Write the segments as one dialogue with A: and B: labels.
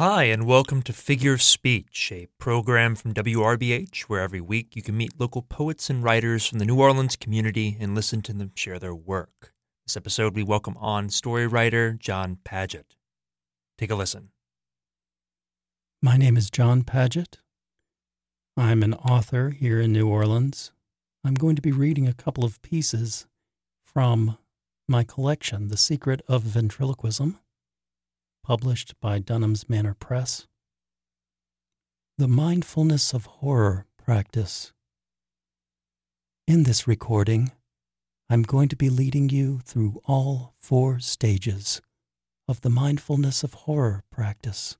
A: Hi, and welcome to Figure of Speech, a program from WRBH where every week you can meet local poets and writers from the New Orleans community and listen to them share their work. This episode, we welcome on story writer Jon Padgett. Take a listen.
B: My name is Jon Padgett. I'm an author here in New Orleans. I'm going to be reading a couple of pieces from my collection, The Secret of Ventriloquism published by Dunham's Manor Press. The Mindfulness of Horror Practice. In this recording, I'm going to be leading you through all four stages of the mindfulness of horror practice.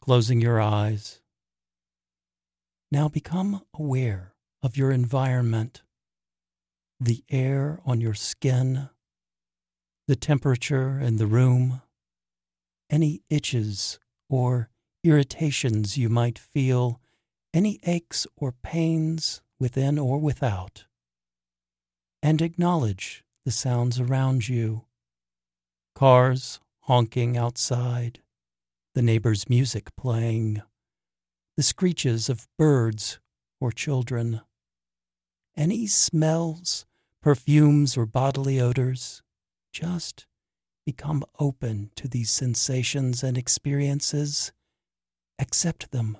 B: Closing your eyes. Now become aware of your environment, the air on your skin, the temperature in the room, any itches or irritations you might feel, any aches or pains within or without, and acknowledge the sounds around you cars honking outside, the neighbor's music playing, the screeches of birds or children, any smells, perfumes, or bodily odors. Just Become open to these sensations and experiences. Accept them,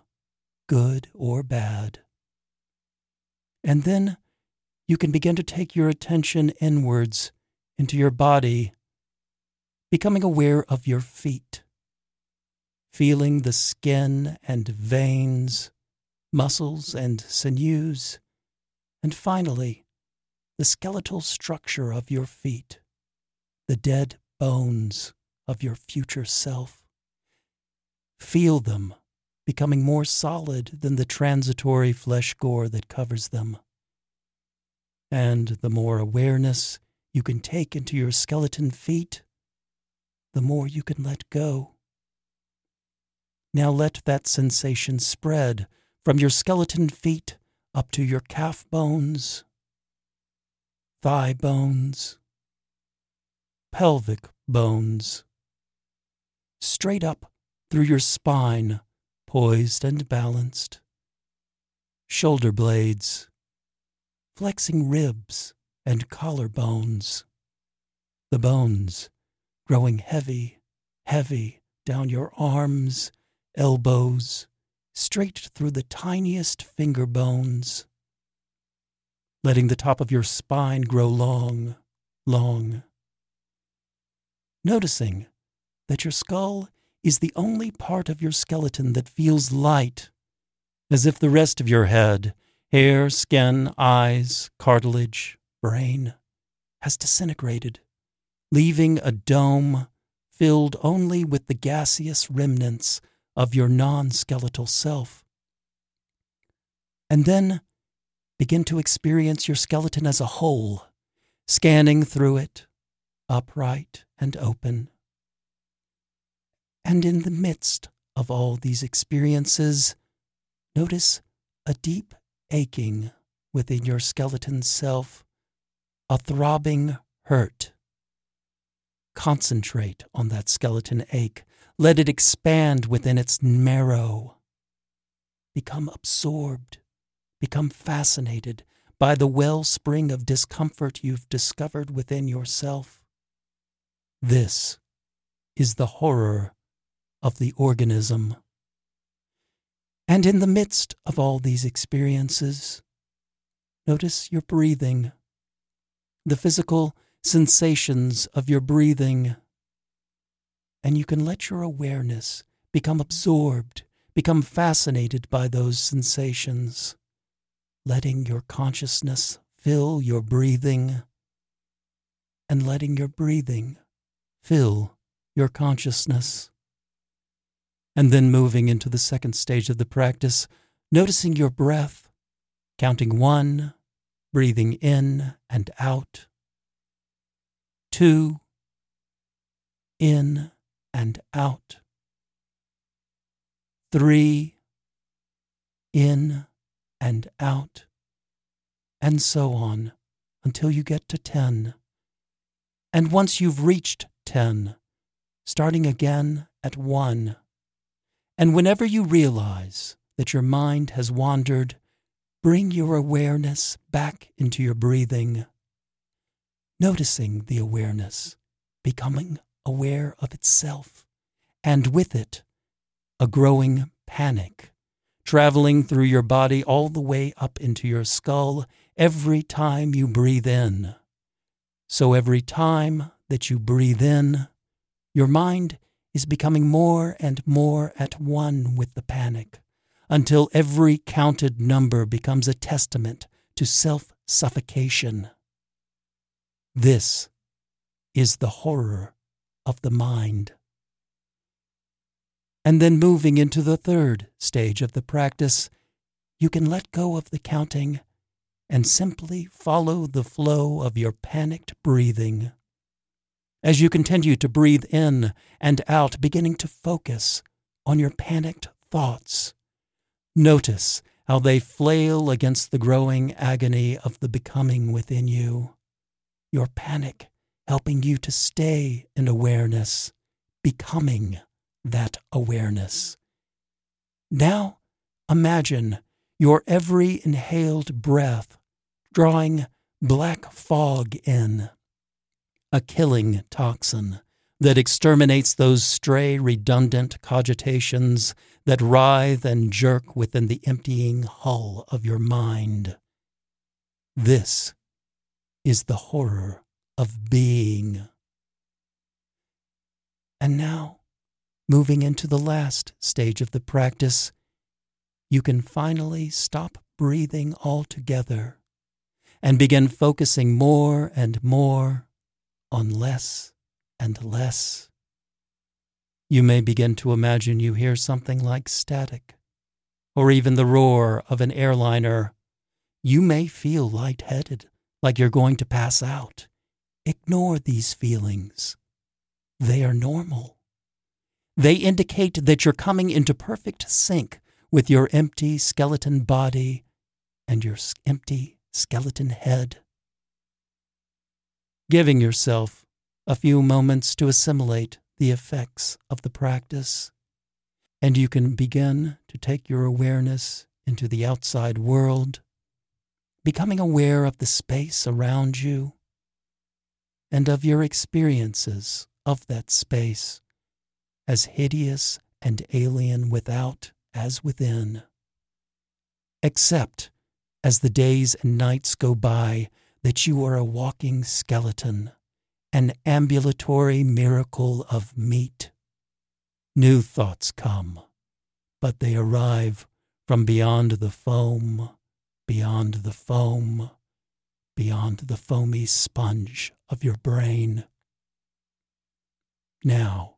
B: good or bad. And then you can begin to take your attention inwards into your body, becoming aware of your feet, feeling the skin and veins, muscles and sinews, and finally, the skeletal structure of your feet, the dead bones of your future self. Feel them becoming more solid than the transitory flesh gore that covers them. And the more awareness you can take into your skeleton feet, the more you can let go. Now let that sensation spread from your skeleton feet up to your calf bones, thigh bones, pelvic bones. Straight up through your spine, poised and balanced. Shoulder blades, flexing ribs and collarbones. The bones growing heavy, heavy down your arms, elbows, straight through the tiniest finger bones. Letting the top of your spine grow long, long noticing that your skull is the only part of your skeleton that feels light, as if the rest of your head, hair, skin, eyes, cartilage, brain, has disintegrated, leaving a dome filled only with the gaseous remnants of your non skeletal self. And then begin to experience your skeleton as a whole, scanning through it, upright and open. And in the midst of all these experiences, notice a deep aching within your skeleton self, a throbbing hurt. Concentrate on that skeleton ache. Let it expand within its marrow. Become absorbed, become fascinated by the wellspring of discomfort you've discovered within yourself. This is the horror of the organism. And in the midst of all these experiences, notice your breathing, the physical sensations of your breathing, and you can let your awareness become absorbed, become fascinated by those sensations, letting your consciousness fill your breathing and letting your breathing fill your consciousness. And then moving into the second stage of the practice, noticing your breath, counting one, breathing in and out, two, in and out, three, in and out, and so on until you get to ten. And once you've reached 10. starting again at one. And whenever you realize that your mind has wandered, bring your awareness back into your breathing, noticing the awareness, becoming aware of itself, and with it, a growing panic, traveling through your body all the way up into your skull every time you breathe in. So every time that you breathe in, your mind is becoming more and more at one with the panic until every counted number becomes a testament to self suffocation. This is the horror of the mind. And then moving into the third stage of the practice, you can let go of the counting and simply follow the flow of your panicked breathing. As you continue to breathe in and out, beginning to focus on your panicked thoughts, notice how they flail against the growing agony of the becoming within you. Your panic helping you to stay in awareness, becoming that awareness. Now imagine your every inhaled breath drawing black fog in, a killing toxin that exterminates those stray, redundant cogitations that writhe and jerk within the emptying hull of your mind. This is the horror of being. And now, moving into the last stage of the practice, you can finally stop breathing altogether and begin focusing more and more on less and less. You may begin to imagine you hear something like static, or even the roar of an airliner. You may feel lightheaded, like you're going to pass out. Ignore these feelings. They are normal. They indicate that you're coming into perfect sync with your empty skeleton body and your empty skeleton head. Giving yourself a few moments to assimilate the effects of the practice, and you can begin to take your awareness into the outside world, becoming aware of the space around you and of your experiences of that space, as hideous and alien without as within. Accept, as the days and nights go by, that you are a walking skeleton, an ambulatory miracle of meat. New thoughts come, but they arrive from beyond the foam, beyond the foam, beyond the foamy sponge of your brain. Now,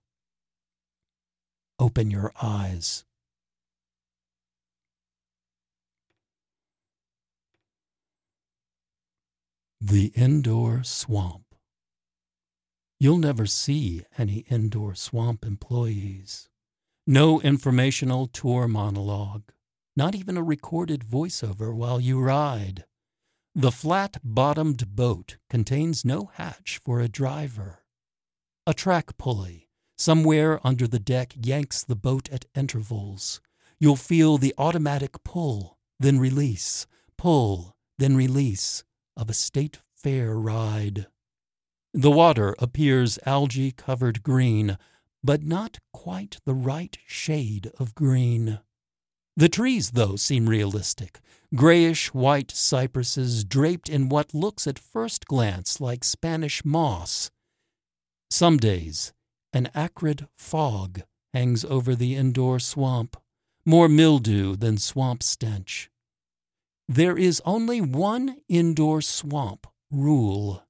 B: open your eyes. The Indoor Swamp. You'll never see any indoor swamp employees. No informational tour monologue, not even a recorded voiceover while you ride. The flat bottomed boat contains no hatch for a driver. A track pulley somewhere under the deck yanks the boat at intervals. You'll feel the automatic pull, then release, pull, then release of a state fair ride. The water appears algae covered green, but not quite the right shade of green. The trees, though, seem realistic, grayish white cypresses draped in what looks at first glance like Spanish moss. Some days, an acrid fog hangs over the indoor swamp, more mildew than swamp stench. There is only one indoor swamp rule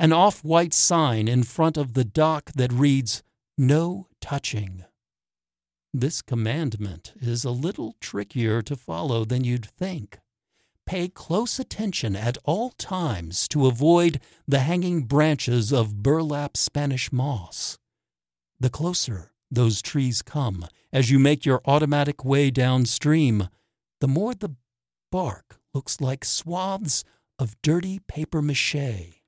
B: an off white sign in front of the dock that reads, No touching. This commandment is a little trickier to follow than you'd think. Pay close attention at all times to avoid the hanging branches of burlap Spanish moss. The closer those trees come as you make your automatic way downstream, the more the bark looks like swaths of dirty paper mache.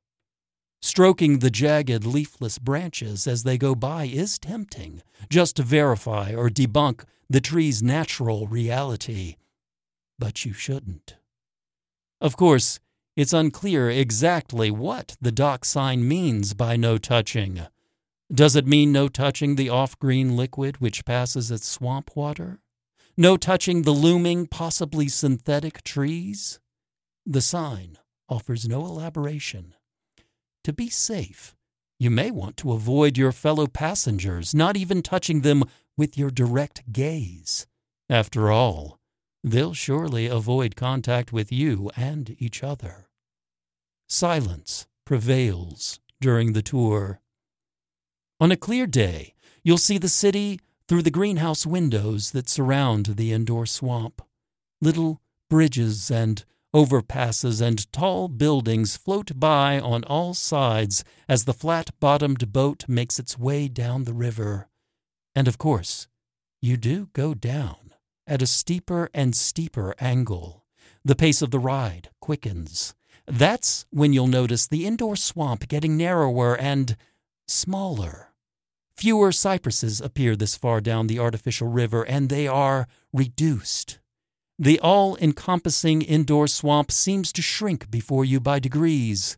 B: Stroking the jagged leafless branches as they go by is tempting, just to verify or debunk the tree's natural reality. But you shouldn't. Of course, it's unclear exactly what the dock sign means by no touching. Does it mean no touching the off green liquid which passes as swamp water? No touching the looming, possibly synthetic trees? The sign offers no elaboration. To be safe, you may want to avoid your fellow passengers, not even touching them with your direct gaze. After all, they'll surely avoid contact with you and each other. Silence prevails during the tour. On a clear day, you'll see the city through the greenhouse windows that surround the indoor swamp. Little bridges and overpasses and tall buildings float by on all sides as the flat bottomed boat makes its way down the river. And of course, you do go down at a steeper and steeper angle. The pace of the ride quickens. That's when you'll notice the indoor swamp getting narrower and smaller. Fewer cypresses appear this far down the artificial river, and they are reduced. The all encompassing indoor swamp seems to shrink before you by degrees.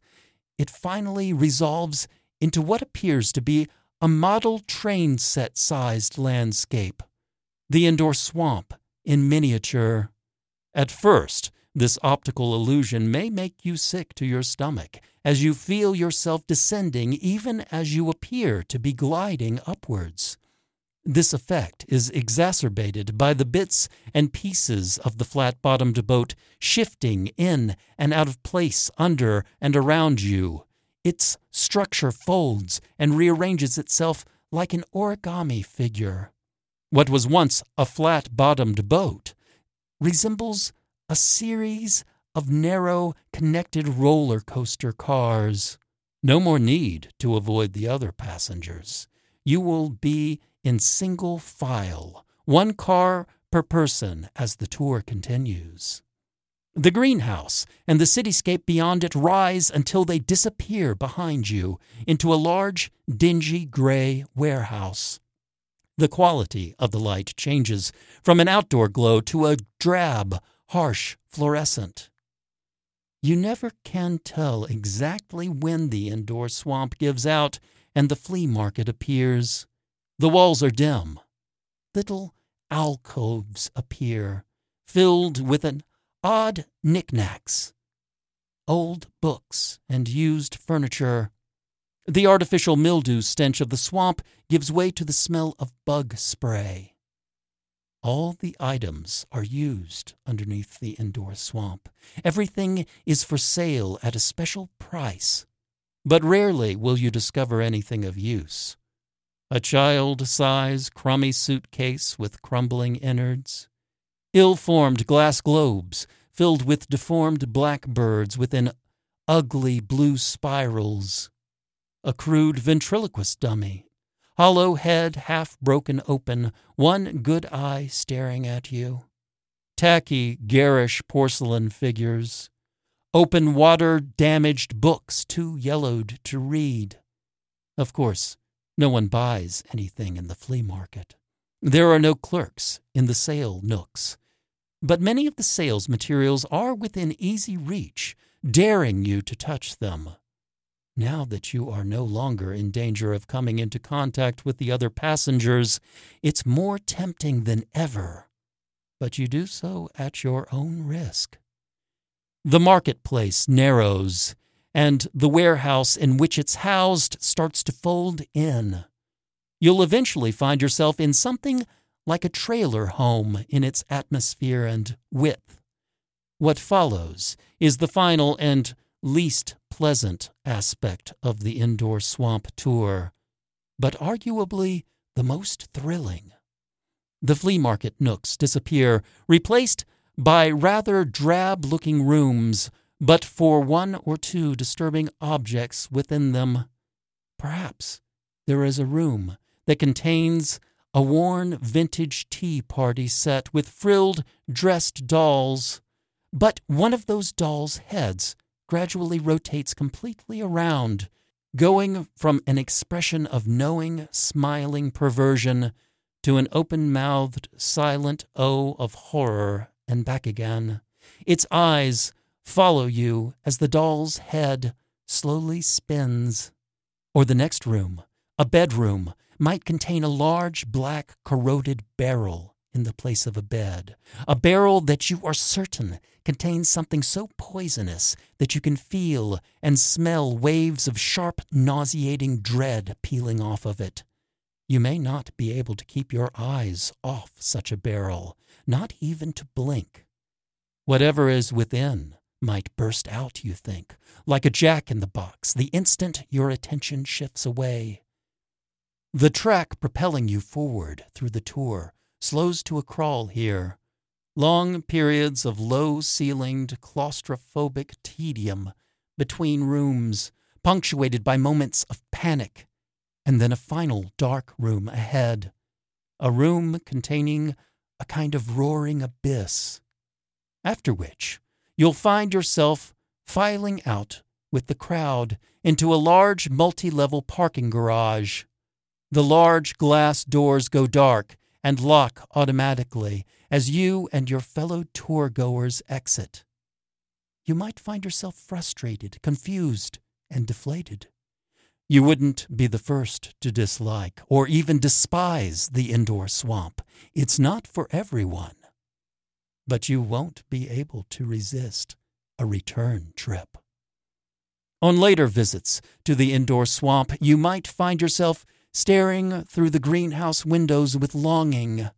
B: It finally resolves into what appears to be a model train set sized landscape. The indoor swamp in miniature. At first, this optical illusion may make you sick to your stomach as you feel yourself descending even as you appear to be gliding upwards. This effect is exacerbated by the bits and pieces of the flat bottomed boat shifting in and out of place under and around you. Its structure folds and rearranges itself like an origami figure. What was once a flat bottomed boat resembles a series of narrow, connected roller coaster cars. No more need to avoid the other passengers. You will be in single file, one car per person as the tour continues. The greenhouse and the cityscape beyond it rise until they disappear behind you into a large, dingy gray warehouse. The quality of the light changes from an outdoor glow to a drab, harsh fluorescent. You never can tell exactly when the indoor swamp gives out and the flea market appears. The walls are dim. Little alcoves appear, filled with an odd knickknacks, old books, and used furniture. The artificial mildew stench of the swamp gives way to the smell of bug spray. All the items are used underneath the indoor swamp. Everything is for sale at a special price, but rarely will you discover anything of use. A child size crummy suitcase with crumbling innards, ill formed glass globes filled with deformed blackbirds within ugly blue spirals, a crude ventriloquist dummy hollow head half broken open, one good eye staring at you. Tacky, garish porcelain figures. Open water damaged books too yellowed to read. Of course, no one buys anything in the flea market. There are no clerks in the sale nooks. But many of the sales materials are within easy reach, daring you to touch them. Now that you are no longer in danger of coming into contact with the other passengers, it's more tempting than ever. But you do so at your own risk. The marketplace narrows, and the warehouse in which it's housed starts to fold in. You'll eventually find yourself in something like a trailer home in its atmosphere and width. What follows is the final and least pleasant aspect of the indoor swamp tour, but arguably the most thrilling. The flea market nooks disappear, replaced by rather drab looking rooms, but for one or two disturbing objects within them. Perhaps there is a room that contains a worn vintage tea party set with frilled dressed dolls, but one of those dolls' heads gradually rotates completely around, going from an expression of knowing, smiling perversion to an open mouthed, silent O of horror and back again. Its eyes follow you as the doll's head slowly spins. Or the next room, a bedroom, might contain a large black corroded barrel in the place of a bed. A barrel that you are certain contains something so poisonous that you can feel and smell waves of sharp, nauseating dread peeling off of it. You may not be able to keep your eyes off such a barrel, not even to blink. Whatever is within might burst out, you think, like a jack in the box, the instant your attention shifts away. The track propelling you forward through the tour slows to a crawl here. Long periods of low ceilinged, claustrophobic tedium between rooms, punctuated by moments of panic, and then a final dark room ahead. A room containing a kind of roaring abyss. After which, you'll find yourself filing out with the crowd into a large multi level parking garage. The large glass doors go dark and lock automatically as you and your fellow tour goers exit. You might find yourself frustrated, confused, and deflated. You wouldn't be the first to dislike or even despise the indoor swamp. It's not for everyone. But you won't be able to resist a return trip. On later visits to the indoor swamp, you might find yourself staring through the greenhouse windows with longing.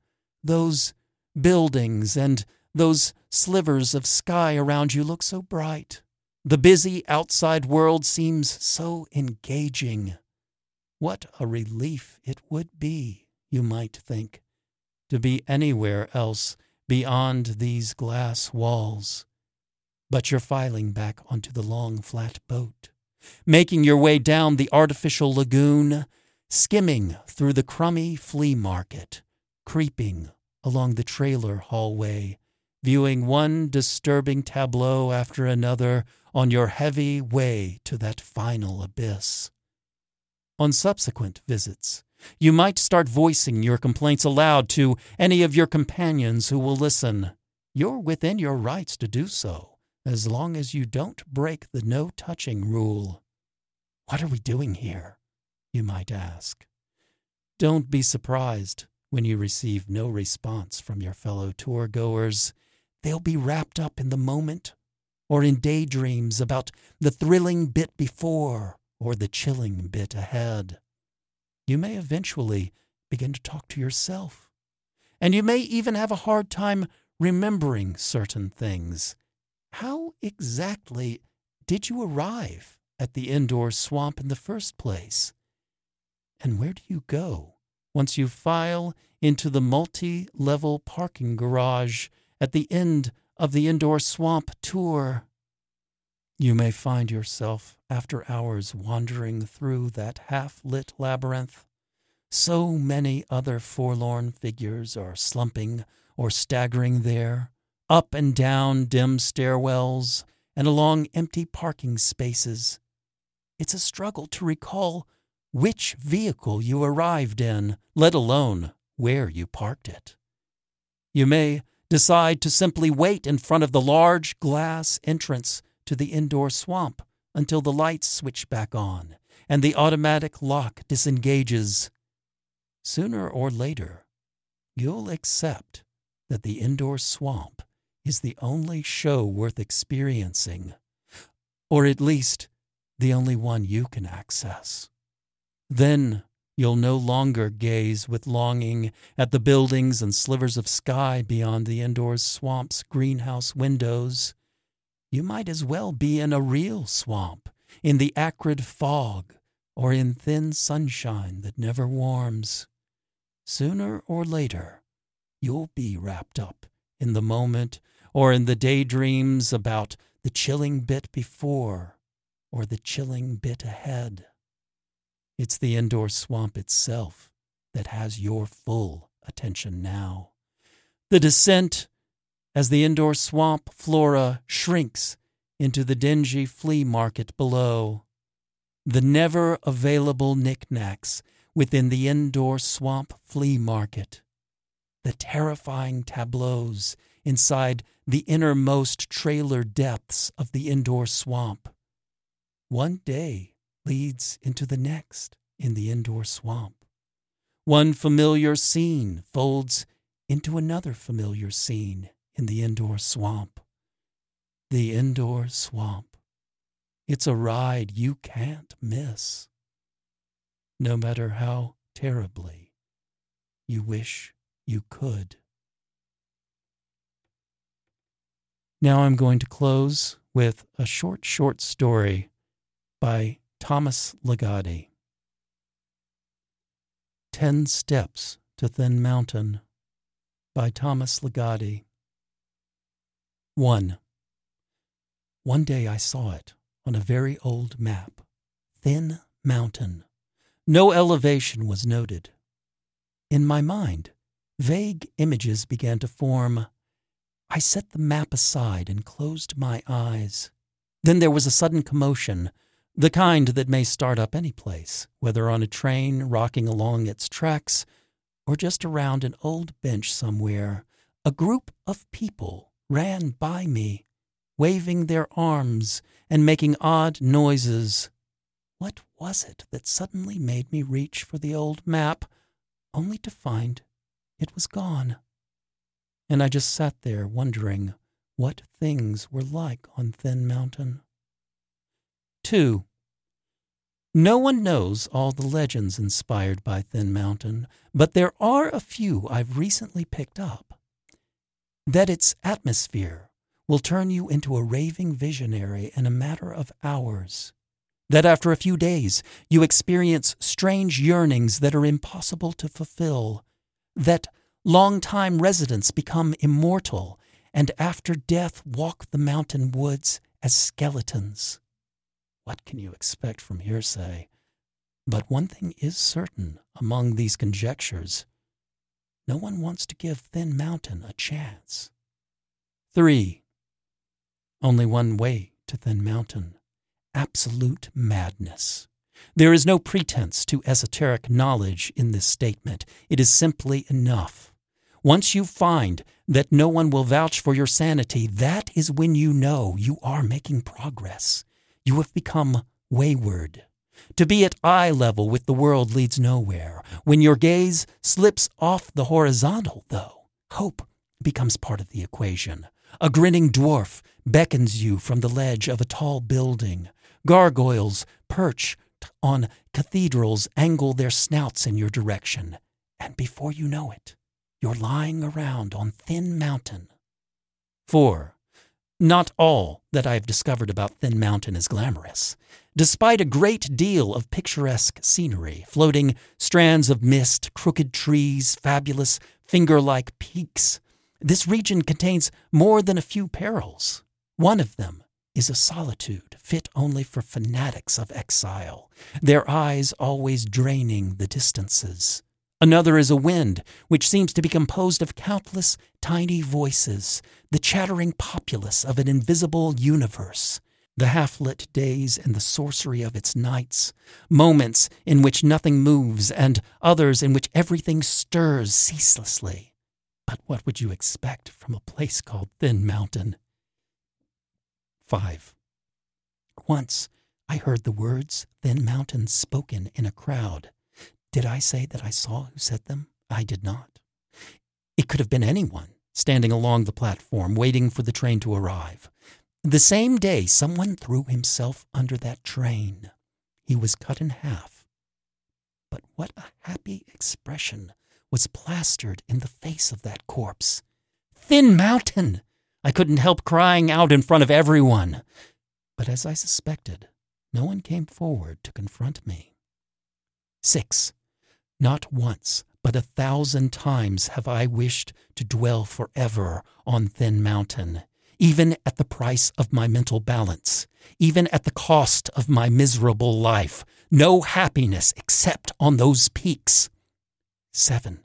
B: Those buildings and those slivers of sky around you look so bright. The busy outside world seems so engaging. What a relief it would be, you might think, to be anywhere else beyond these glass walls. But you're filing back onto the long flat boat, making your way down the artificial lagoon skimming through the crummy flea market, creeping along the trailer hallway, viewing one disturbing tableau after another on your heavy way to that final abyss. On subsequent visits, you might start voicing your complaints aloud to any of your companions who will listen. You're within your rights to do so, as long as you don't break the no touching rule. What are we doing here? You might ask. Don't be surprised when you receive no response from your fellow tour goers. They'll be wrapped up in the moment or in daydreams about the thrilling bit before or the chilling bit ahead. You may eventually begin to talk to yourself, and you may even have a hard time remembering certain things. How exactly did you arrive at the indoor swamp in the first place? And where do you go once you file into the multi level parking garage at the end of the indoor swamp tour? You may find yourself, after hours wandering through that half lit labyrinth. So many other forlorn figures are slumping or staggering there, up and down dim stairwells and along empty parking spaces. It's a struggle to recall which vehicle you arrived in, let alone where you parked it. You may decide to simply wait in front of the large glass entrance to the indoor swamp until the lights switch back on and the automatic lock disengages. Sooner or later, you'll accept that the indoor swamp is the only show worth experiencing, or at least the only one you can access. Then you'll no longer gaze with longing at the buildings and slivers of sky beyond the indoor swamp's greenhouse windows. You might as well be in a real swamp, in the acrid fog, or in thin sunshine that never warms. Sooner or later, you'll be wrapped up in the moment or in the daydreams about the chilling bit before or the chilling bit ahead. It's the indoor swamp itself that has your full attention now. The descent as the indoor swamp flora shrinks into the dingy flea market below. the never available knickknacks within the indoor swamp flea market, the terrifying tableaus inside the innermost trailer depths of the indoor swamp. One day leads into the next in the indoor swamp. One familiar scene folds into another familiar scene in the indoor swamp. The indoor swamp. It's a ride you can't miss. No matter how terribly you wish you could. Now I'm going to close with a short, short story by Thomas Ligotti. Ten Steps to Thin Mountain by Thomas Ligotti. 1. One day I saw it on a very old map. Thin Mountain. No elevation was noted. In my mind, vague images began to form. I set the map aside and closed my eyes. Then there was a sudden commotion the kind that may start up any place, whether on a train rocking along its tracks or just around an old bench somewhere. A group of people ran by me, waving their arms and making odd noises. What was it that suddenly made me reach for the old map, only to find it was gone? And I just sat there wondering what things were like on Thin Mountain. 2. No one knows all the legends inspired by Thin Mountain, but there are a few I've recently picked up. That its atmosphere will turn you into a raving visionary in a matter of hours. That after a few days you experience strange yearnings that are impossible to fulfill. That long-time residents become immortal and after death walk the mountain woods as skeletons. What can you expect from hearsay? But one thing is certain among these conjectures no one wants to give Thin Mountain a chance. 3. Only one way to Thin Mountain absolute madness. There is no pretense to esoteric knowledge in this statement. It is simply enough. Once you find that no one will vouch for your sanity, that is when you know you are making progress. You have become wayward. To be at eye level with the world leads nowhere. When your gaze slips off the horizontal, though, hope becomes part of the equation. A grinning dwarf beckons you from the ledge of a tall building. Gargoyles perch on cathedrals angle their snouts in your direction. And before you know it, you're lying around on Thin Mountain. 4. Not all that I have discovered about Thin Mountain is glamorous. Despite a great deal of picturesque scenery, floating strands of mist, crooked trees, fabulous finger like peaks, this region contains more than a few perils. One of them is a solitude fit only for fanatics of exile, their eyes always draining the distances. Another is a wind, which seems to be composed of countless tiny voices, the chattering populace of an invisible universe, the half lit days and the sorcery of its nights, moments in which nothing moves, and others in which everything stirs ceaselessly. But what would you expect from a place called Thin Mountain? 5. Once I heard the words Thin Mountain spoken in a crowd. Did I say that I saw who said them? I did not. It could have been anyone standing along the platform waiting for the train to arrive. The same day, someone threw himself under that train. He was cut in half. But what a happy expression was plastered in the face of that corpse. Thin Mountain! I couldn't help crying out in front of everyone. But as I suspected, no one came forward to confront me. 6. Not once, but a thousand times have I wished to dwell forever on Thin Mountain, even at the price of my mental balance, even at the cost of my miserable life. No happiness except on those peaks. 7.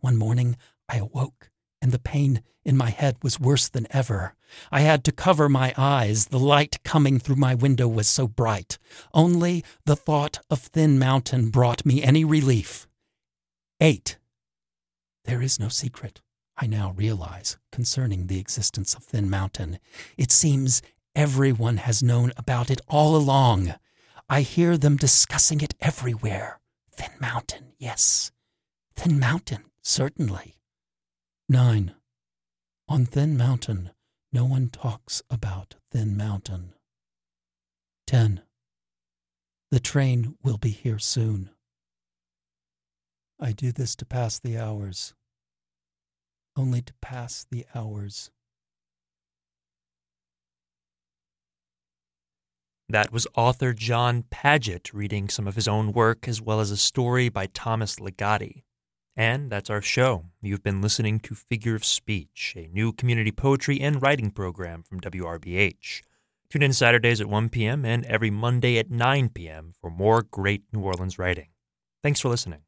B: One morning I awoke and the pain in my head was worse than ever. I had to cover my eyes. The light coming through my window was so bright. Only the thought of Thin Mountain brought me any relief. 8. There is no secret, I now realize, concerning the existence of Thin Mountain. It seems everyone has known about it all along. I hear them discussing it everywhere. Thin Mountain, yes. Thin Mountain, certainly. 9. On Thin Mountain, no one talks about Thin Mountain. 10. The train will be here soon. I do this to pass the hours, only to pass the hours.
A: That was author Jon Padgett reading some of his own work as well as a story by Thomas Ligotti. And that's our show. You've been listening to Figure of Speech, a new community poetry and writing program from WRBH. Tune in Saturdays at 1 p.m. and every Monday at 9 p.m. for more great New Orleans writing. Thanks for listening.